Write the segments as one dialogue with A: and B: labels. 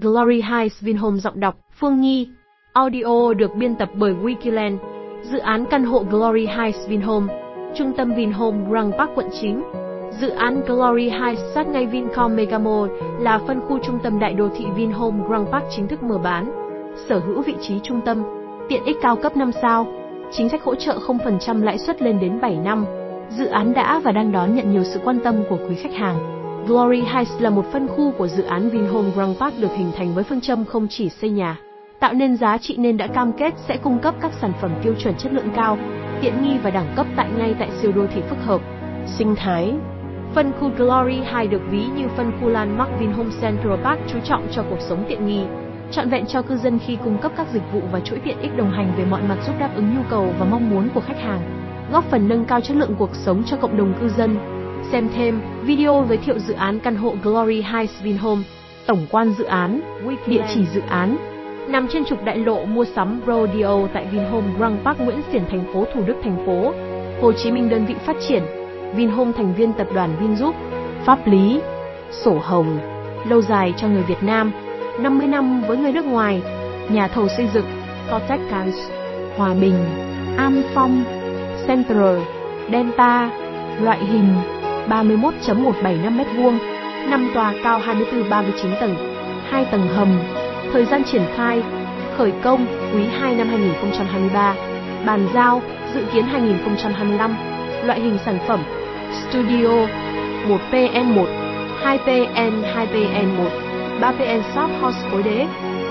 A: Glory Heights Vinhome giọng đọc Phương Nhi. Audio được biên tập bởi Wikiland. Dự án căn hộ Glory Heights Vinhome, trung tâm Vinhome Grand Park quận 9. Dự án Glory Heights sát ngay Vincom Megamall là phân khu trung tâm đại đô thị Vinhome Grand Park chính thức mở bán. Sở hữu vị trí trung tâm, tiện ích cao cấp 5 sao, chính sách hỗ trợ 0% lãi suất lên đến 7 năm. Dự án đã và đang đón nhận nhiều sự quan tâm của quý khách hàng. Glory Heights là một phân khu của dự án Vinhome Grand Park được hình thành với phương châm không chỉ xây nhà, tạo nên giá trị nên đã cam kết sẽ cung cấp các sản phẩm tiêu chuẩn chất lượng cao, tiện nghi và đẳng cấp tại ngay tại siêu đô thị phức hợp. Sinh thái Phân khu Glory Heights được ví như phân khu landmark Vinhome Central Park chú trọng cho cuộc sống tiện nghi, trọn vẹn cho cư dân khi cung cấp các dịch vụ và chuỗi tiện ích đồng hành về mọi mặt giúp đáp ứng nhu cầu và mong muốn của khách hàng, góp phần nâng cao chất lượng cuộc sống cho cộng đồng cư dân. Xem thêm video giới thiệu dự án căn hộ Glory Heights Vinhome, tổng quan dự án, địa chỉ dự án nằm trên trục đại lộ mua sắm Rodeo tại Vinhome Grand Park Nguyễn Xiển thành phố Thủ Đức thành phố Hồ Chí Minh đơn vị phát triển. Vinhome thành viên tập đoàn Vingroup pháp lý sổ hồng lâu dài cho người Việt Nam 50 năm với người nước ngoài nhà thầu xây dựng Cortex Cans Hòa Bình An Phong Central Delta loại hình 31.175 m2 5 tòa cao 24-39 tầng 2 tầng hầm Thời gian triển khai, khởi công quý 2 năm 2023, bàn giao dự kiến 2025, loại hình sản phẩm Studio 1PN1, 2PN, 2PN1, 3PN Shop House khối đế,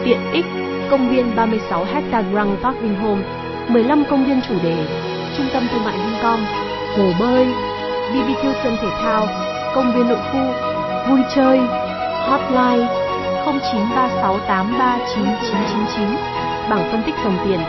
A: tiện ích, công viên 36 ha Grand Park Vinhome, 15 công viên chủ đề, trung tâm thương mại Vincom, hồ bơi, BBQ sân thể thao, công viên nội khu, vui chơi, hotline 0936839999. Bảng phân tích dòng tiền.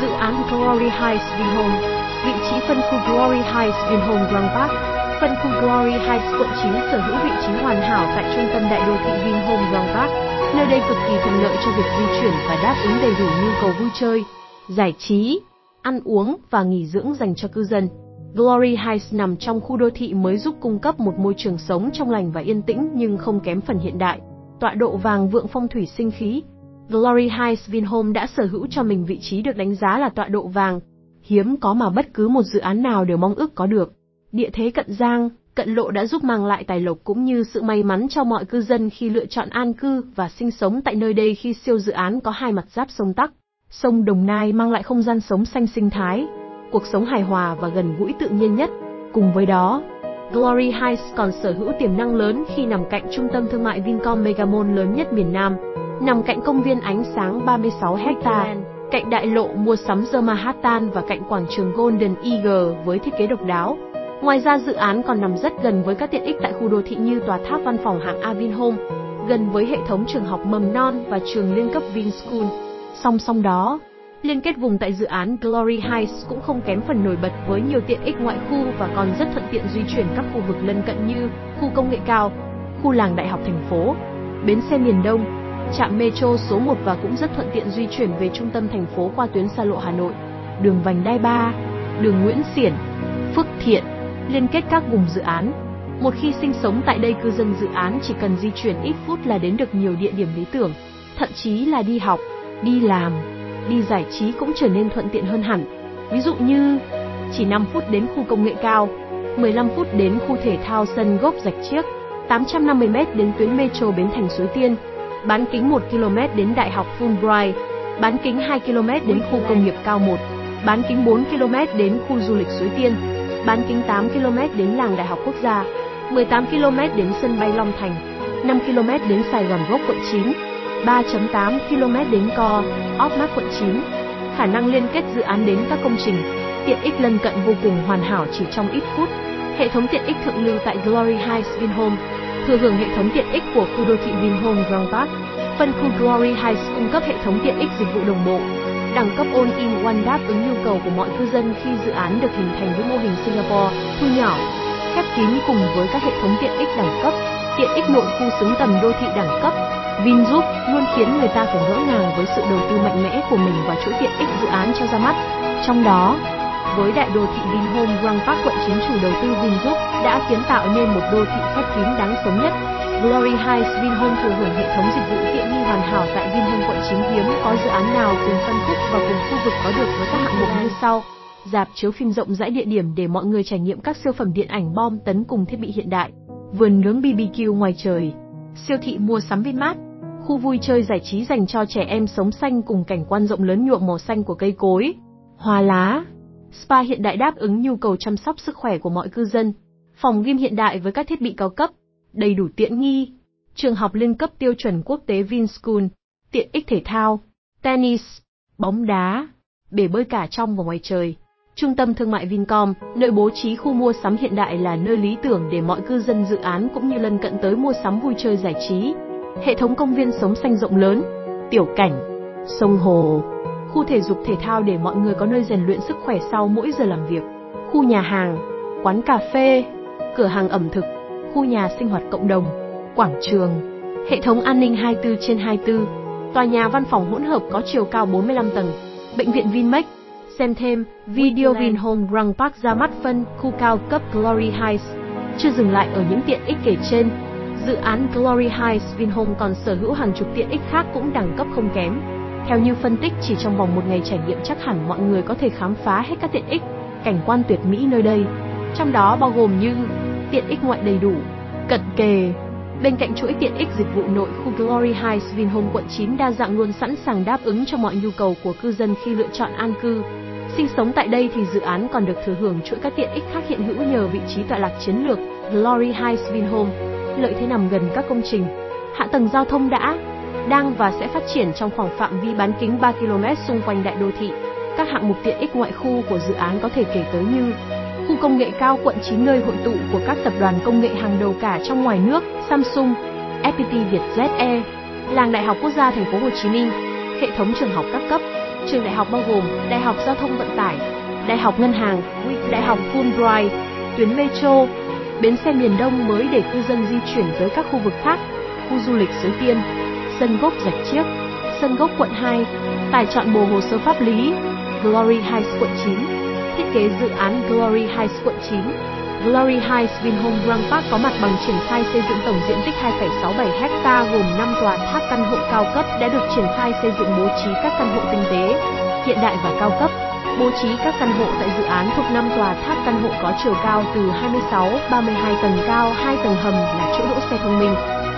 A: Dự án Glory Heights Vinhome. Vị trí phân khu Glory Heights Vinhome Grand Park. Phân khu Glory Heights quận 9 sở hữu vị trí hoàn hảo tại trung tâm đại đô thị Vinhome Grand Park. Nơi đây cực kỳ thuận lợi cho việc di chuyển và đáp ứng đầy đủ nhu cầu vui chơi, giải trí, ăn uống và nghỉ dưỡng dành cho cư dân. Glory Heights nằm trong khu đô thị mới giúp cung cấp một môi trường sống trong lành và yên tĩnh nhưng không kém phần hiện đại tọa độ vàng vượng phong thủy sinh khí. Glory Heights Vinhome đã sở hữu cho mình vị trí được đánh giá là tọa độ vàng, hiếm có mà bất cứ một dự án nào đều mong ước có được. Địa thế cận giang, cận lộ đã giúp mang lại tài lộc cũng như sự may mắn cho mọi cư dân khi lựa chọn an cư và sinh sống tại nơi đây khi siêu dự án có hai mặt giáp sông Tắc. Sông Đồng Nai mang lại không gian sống xanh sinh thái, cuộc sống hài hòa và gần gũi tự nhiên nhất. Cùng với đó, Glory Heights còn sở hữu tiềm năng lớn khi nằm cạnh trung tâm thương mại Vincom Megamall lớn nhất miền Nam, nằm cạnh công viên ánh sáng 36 hecta, cạnh đại lộ mua sắm The Manhattan và cạnh quảng trường Golden Eagle với thiết kế độc đáo. Ngoài ra dự án còn nằm rất gần với các tiện ích tại khu đô thị như tòa tháp văn phòng hạng A Vinhome, gần với hệ thống trường học mầm non và trường liên cấp Vinschool. Song song đó, Liên kết vùng tại dự án Glory Heights cũng không kém phần nổi bật với nhiều tiện ích ngoại khu và còn rất thuận tiện di chuyển các khu vực lân cận như khu công nghệ cao, khu làng đại học thành phố, bến xe miền Đông, trạm metro số 1 và cũng rất thuận tiện di chuyển về trung tâm thành phố qua tuyến xa lộ Hà Nội, đường vành đai 3, đường Nguyễn Xiển, Phước Thiện, liên kết các vùng dự án. Một khi sinh sống tại đây cư dân dự án chỉ cần di chuyển ít phút là đến được nhiều địa điểm lý tưởng, thậm chí là đi học, đi làm, đi giải trí cũng trở nên thuận tiện hơn hẳn. Ví dụ như chỉ 5 phút đến khu công nghệ cao, 15 phút đến khu thể thao sân gốc rạch chiếc, 850m đến tuyến metro Bến Thành Suối Tiên, bán kính 1 km đến Đại học Fulbright, bán kính 2 km đến khu công nghiệp cao 1, bán kính 4 km đến khu du lịch Suối Tiên, bán kính 8 km đến làng Đại học Quốc gia, 18 km đến sân bay Long Thành, 5 km đến Sài Gòn Gốc quận 9, 3.8 km đến Co, Opmark quận 9. Khả năng liên kết dự án đến các công trình, tiện ích lân cận vô cùng hoàn hảo chỉ trong ít phút. Hệ thống tiện ích thượng lưu tại Glory Heights Vinhome, thừa hưởng hệ thống tiện ích của khu đô thị Vinhome Grand Park. Phân khu Glory Heights cung cấp hệ thống tiện ích dịch vụ đồng bộ, đẳng cấp all-in one đáp ứng nhu cầu của mọi cư dân khi dự án được hình thành với mô hình Singapore, thu nhỏ, khép kín cùng với các hệ thống tiện ích đẳng cấp, tiện ích nội khu xứng tầm đô thị đẳng cấp, Vingroup luôn khiến người ta phải ngỡ ngàng với sự đầu tư mạnh mẽ của mình và chuỗi tiện ích dự án cho ra mắt. Trong đó, với đại đô thị Vinhome Grand Park quận 9 chủ đầu tư Vingroup đã kiến tạo nên một đô thị khép kín đáng sống nhất. Glory Heights Vinhome thừa hưởng hệ thống dịch vụ tiện nghi hoàn hảo tại Vinhome quận 9 hiếm có dự án nào cùng phân khúc và cùng khu vực có được với các hạng mục như sau. Dạp chiếu phim rộng rãi địa điểm để mọi người trải nghiệm các siêu phẩm điện ảnh bom tấn cùng thiết bị hiện đại. Vườn nướng BBQ ngoài trời. Siêu thị mua sắm Vinmart. Khu vui chơi giải trí dành cho trẻ em sống xanh cùng cảnh quan rộng lớn nhuộm màu xanh của cây cối, hoa lá. Spa hiện đại đáp ứng nhu cầu chăm sóc sức khỏe của mọi cư dân. Phòng gym hiện đại với các thiết bị cao cấp, đầy đủ tiện nghi. Trường học liên cấp tiêu chuẩn quốc tế Vinschool, tiện ích thể thao, tennis, bóng đá, bể bơi cả trong và ngoài trời. Trung tâm thương mại Vincom, nơi bố trí khu mua sắm hiện đại là nơi lý tưởng để mọi cư dân dự án cũng như lân cận tới mua sắm vui chơi giải trí. Hệ thống công viên sống xanh rộng lớn, tiểu cảnh, sông hồ, khu thể dục thể thao để mọi người có nơi rèn luyện sức khỏe sau mỗi giờ làm việc, khu nhà hàng, quán cà phê, cửa hàng ẩm thực, khu nhà sinh hoạt cộng đồng, quảng trường, hệ thống an ninh 24 trên 24, tòa nhà văn phòng hỗn hợp có chiều cao 45 tầng, bệnh viện Vinmec. Xem thêm, video Vinhome Grand Park ra mắt phân khu cao cấp Glory Heights. Chưa dừng lại ở những tiện ích kể trên, dự án Glory Heights Vinhome còn sở hữu hàng chục tiện ích khác cũng đẳng cấp không kém. Theo như phân tích chỉ trong vòng một ngày trải nghiệm chắc hẳn mọi người có thể khám phá hết các tiện ích, cảnh quan tuyệt mỹ nơi đây. Trong đó bao gồm như tiện ích ngoại đầy đủ, cận kề. Bên cạnh chuỗi tiện ích dịch vụ nội khu Glory Heights Vinhome quận 9 đa dạng luôn sẵn sàng đáp ứng cho mọi nhu cầu của cư dân khi lựa chọn an cư. Sinh sống tại đây thì dự án còn được thừa hưởng chuỗi các tiện ích khác hiện hữu nhờ vị trí tọa lạc chiến lược Glory Heights Vinhome. Lợi thế nằm gần các công trình, hạ tầng giao thông đã, đang và sẽ phát triển trong khoảng phạm vi bán kính 3 km xung quanh đại đô thị. Các hạng mục tiện ích ngoại khu của dự án có thể kể tới như khu công nghệ cao quận 9 nơi hội tụ của các tập đoàn công nghệ hàng đầu cả trong ngoài nước, Samsung, FPT Vietjet làng Đại học Quốc gia Thành phố Hồ Chí Minh, hệ thống trường học các cấp, trường đại học bao gồm Đại học Giao thông Vận tải, Đại học Ngân hàng, Đại học Fulbright, tuyến metro, bến xe miền Đông mới để cư dân di chuyển tới các khu vực khác, khu du lịch Suối Tiên, sân gốc Rạch Chiếc, sân gốc quận 2, tài chọn bộ hồ sơ pháp lý, Glory Heights quận 9, thiết kế dự án Glory Heights quận 9. Glory Heights Vinhome Grand Park có mặt bằng triển khai xây dựng tổng diện tích 2,67 ha gồm 5 tòa tháp căn hộ cao cấp đã được triển khai xây dựng bố trí các căn hộ tinh tế, hiện đại và cao cấp. Bố trí các căn hộ tại dự án thuộc 5 tòa tháp căn hộ có chiều cao từ 26, 32 tầng cao, 2 tầng hầm là chỗ đỗ xe thông minh,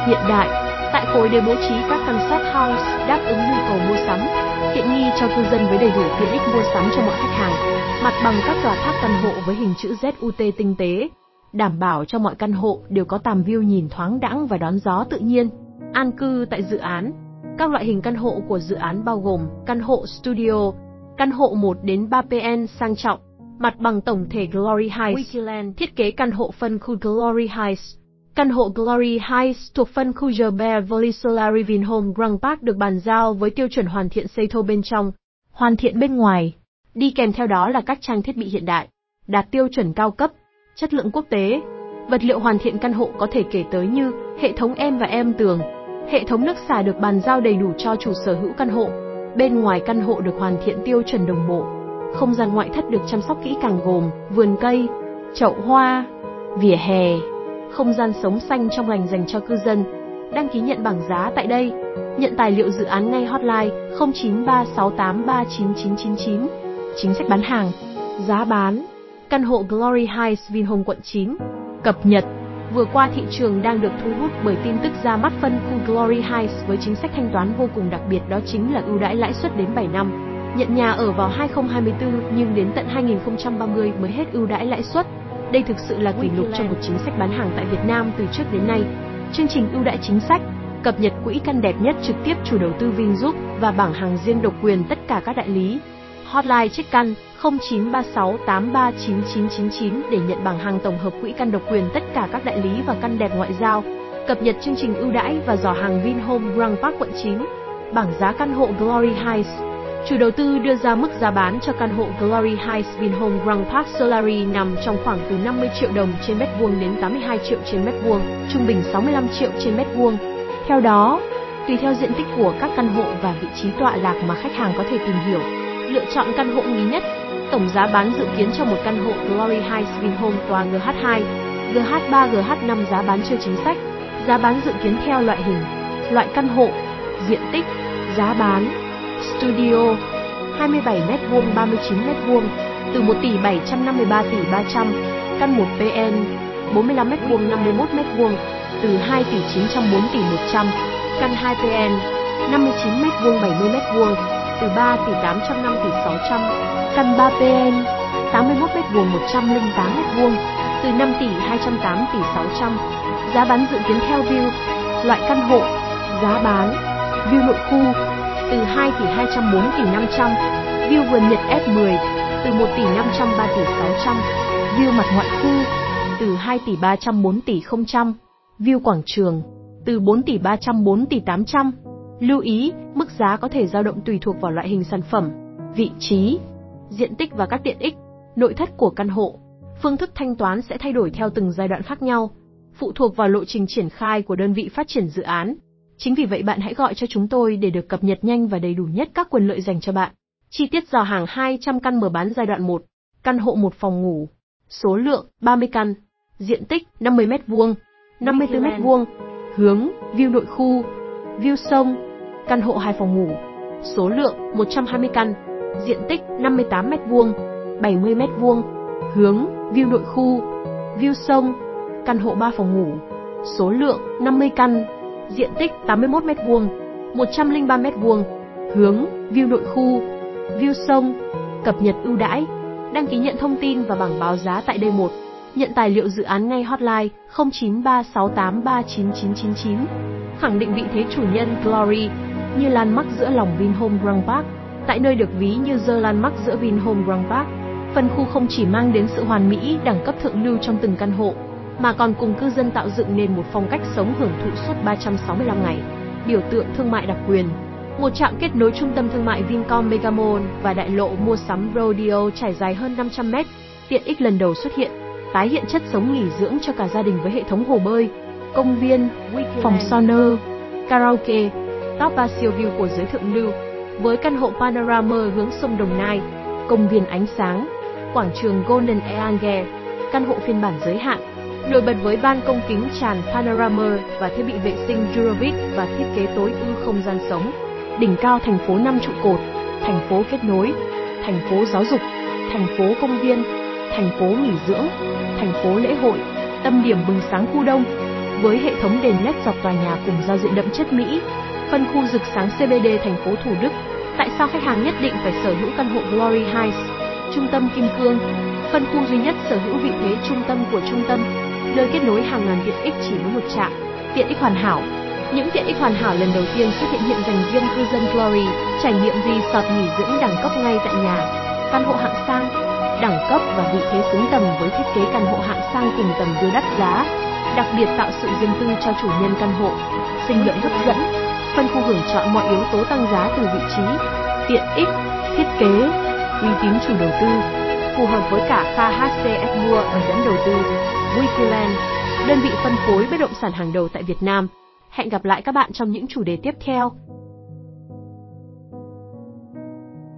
A: hiện đại. Tại khối đều bố trí các căn shop house đáp ứng nhu cầu mua sắm, tiện nghi cho cư dân với đầy đủ tiện ích mua sắm cho mọi khách hàng. Mặt bằng các tòa tháp căn hộ với hình chữ ZUT tinh tế, đảm bảo cho mọi căn hộ đều có tầm view nhìn thoáng đãng và đón gió tự nhiên. An cư tại dự án. Các loại hình căn hộ của dự án bao gồm căn hộ studio, căn hộ 1 đến 3 PN sang trọng, mặt bằng tổng thể Glory Heights, thiết kế căn hộ phân khu Glory Heights. Căn hộ Glory Heights thuộc phân khu The Beverly Solari Vinhome Grand Park được bàn giao với tiêu chuẩn hoàn thiện xây thô bên trong, hoàn thiện bên ngoài. Đi kèm theo đó là các trang thiết bị hiện đại, đạt tiêu chuẩn cao cấp, chất lượng quốc tế. Vật liệu hoàn thiện căn hộ có thể kể tới như hệ thống em và em tường, hệ thống nước xả được bàn giao đầy đủ cho chủ sở hữu căn hộ. Bên ngoài căn hộ được hoàn thiện tiêu chuẩn đồng bộ. Không gian ngoại thất được chăm sóc kỹ càng gồm vườn cây, chậu hoa, vỉa hè, không gian sống xanh trong lành dành cho cư dân. Đăng ký nhận bảng giá tại đây. Nhận tài liệu dự án ngay hotline 0936839999. Chính sách bán hàng, giá bán. Căn hộ Glory Heights Vinhome quận 9. Cập nhật. Vừa qua thị trường đang được thu hút bởi tin tức ra mắt phân khu Glory Heights với chính sách thanh toán vô cùng đặc biệt đó chính là ưu đãi lãi suất đến 7 năm. Nhận nhà ở vào 2024 nhưng đến tận 2030 mới hết ưu đãi lãi suất. Đây thực sự là kỷ lục trong một chính sách bán hàng tại Việt Nam từ trước đến nay. Chương trình ưu đãi chính sách, cập nhật quỹ căn đẹp nhất trực tiếp chủ đầu tư Vingroup và bảng hàng riêng độc quyền tất cả các đại lý. Hotline check căn 0936839999 để nhận bảng hàng tổng hợp quỹ căn độc quyền tất cả các đại lý và căn đẹp ngoại giao. Cập nhật chương trình ưu đãi và giỏ hàng Vinhome Grand Park quận 9. Bảng giá căn hộ Glory Heights Chủ đầu tư đưa ra mức giá bán cho căn hộ Glory Heights Vinhome Grand Park Solari nằm trong khoảng từ 50 triệu đồng trên mét vuông đến 82 triệu trên mét vuông, trung bình 65 triệu trên mét vuông. Theo đó, tùy theo diện tích của các căn hộ và vị trí tọa lạc mà khách hàng có thể tìm hiểu, lựa chọn căn hộ nghi nhất. Tổng giá bán dự kiến cho một căn hộ Glory Heights Vinhome tòa GH2, GH3, GH5 giá bán chưa chính sách Giá bán dự kiến theo loại hình, loại căn hộ, diện tích, giá bán. Studio 27m2 39m2 từ 1 tỷ 753 tỷ 300, căn 1 PN 45m2 51m2 từ 2 tỷ 904 tỷ 100, căn 2 PN 59m2 70m2 từ 3 tỷ 805 tỷ 600, căn 3 PN 81m2 108m2 từ 5 tỷ 208 tỷ 600. Giá bán dự kiến theo view, loại căn hộ, giá bán, view nội khu từ 2 tỷ 204 tỷ 500, view vườn Nhật F10 từ 1 tỷ 503 tỷ 600, view mặt ngoại khu từ 2 tỷ 304 tỷ 000, view quảng trường từ 4 tỷ 304 tỷ 800. Lưu ý, mức giá có thể dao động tùy thuộc vào loại hình sản phẩm, vị trí, diện tích và các tiện ích, nội thất của căn hộ. Phương thức thanh toán sẽ thay đổi theo từng giai đoạn khác nhau, phụ thuộc vào lộ trình triển khai của đơn vị phát triển dự án. Chính vì vậy bạn hãy gọi cho chúng tôi để được cập nhật nhanh và đầy đủ nhất các quyền lợi dành cho bạn. Chi tiết dò hàng 200 căn mở bán giai đoạn 1, căn hộ 1 phòng ngủ, số lượng 30 căn, diện tích 50 m2, 54 m2, hướng view nội khu, view sông, căn hộ 2 phòng ngủ, số lượng 120 căn, diện tích 58 m2, 70 m2, hướng view nội khu, view sông, căn hộ 3 phòng ngủ, số lượng 50 căn, diện tích 81 m2, 103 m2, hướng view nội khu, view sông, cập nhật ưu đãi, đăng ký nhận thông tin và bảng báo giá tại D1. Nhận tài liệu dự án ngay hotline 0936839999. Khẳng định vị thế chủ nhân Glory như lan mắc giữa lòng Vinhome Grand Park, tại nơi được ví như giờ lan mắc giữa Vinhome Grand Park. Phân khu không chỉ mang đến sự hoàn mỹ, đẳng cấp thượng lưu trong từng căn hộ, mà còn cùng cư dân tạo dựng nên một phong cách sống hưởng thụ suốt 365 ngày. Biểu tượng thương mại đặc quyền, một trạm kết nối trung tâm thương mại Vincom Megamall và đại lộ mua sắm Rodeo trải dài hơn 500 mét, tiện ích lần đầu xuất hiện, tái hiện chất sống nghỉ dưỡng cho cả gia đình với hệ thống hồ bơi, công viên, phòng sauna, karaoke, top 3 siêu view của giới thượng lưu, với căn hộ panorama hướng sông Đồng Nai, công viên ánh sáng, quảng trường Golden Eagle, căn hộ phiên bản giới hạn, nổi bật với ban công kính tràn panorama và thiết bị vệ sinh Durovic và thiết kế tối ưu không gian sống. Đỉnh cao thành phố năm trụ cột, thành phố kết nối, thành phố giáo dục, thành phố công viên, thành phố nghỉ dưỡng, thành phố lễ hội, tâm điểm bừng sáng khu đông, với hệ thống đèn led dọc tòa nhà cùng giao diện đậm chất Mỹ, phân khu rực sáng CBD thành phố Thủ Đức. Tại sao khách hàng nhất định phải sở hữu căn hộ Glory Heights? Trung tâm Kim Cương, phân khu duy nhất sở hữu vị thế trung tâm của trung tâm, nơi kết nối hàng ngàn tiện ích chỉ với một trạm, tiện ích hoàn hảo. Những tiện ích hoàn hảo lần đầu tiên xuất hiện hiện dành riêng cư dân Glory, trải nghiệm resort nghỉ dưỡng đẳng cấp ngay tại nhà, căn hộ hạng sang, đẳng cấp và vị thế xứng tầm với thiết kế căn hộ hạng sang cùng tầm đưa đắt giá, đặc biệt tạo sự riêng tư cho chủ nhân căn hộ, sinh lợi hấp dẫn, phân khu hưởng chọn mọi yếu tố tăng giá từ vị trí, tiện ích, thiết kế, uy tín chủ đầu tư, phù hợp với cả KHC Mua ở dẫn đầu tư, Wikiland, đơn vị phân phối bất động sản hàng đầu tại Việt Nam. Hẹn gặp lại các bạn trong những chủ đề tiếp theo.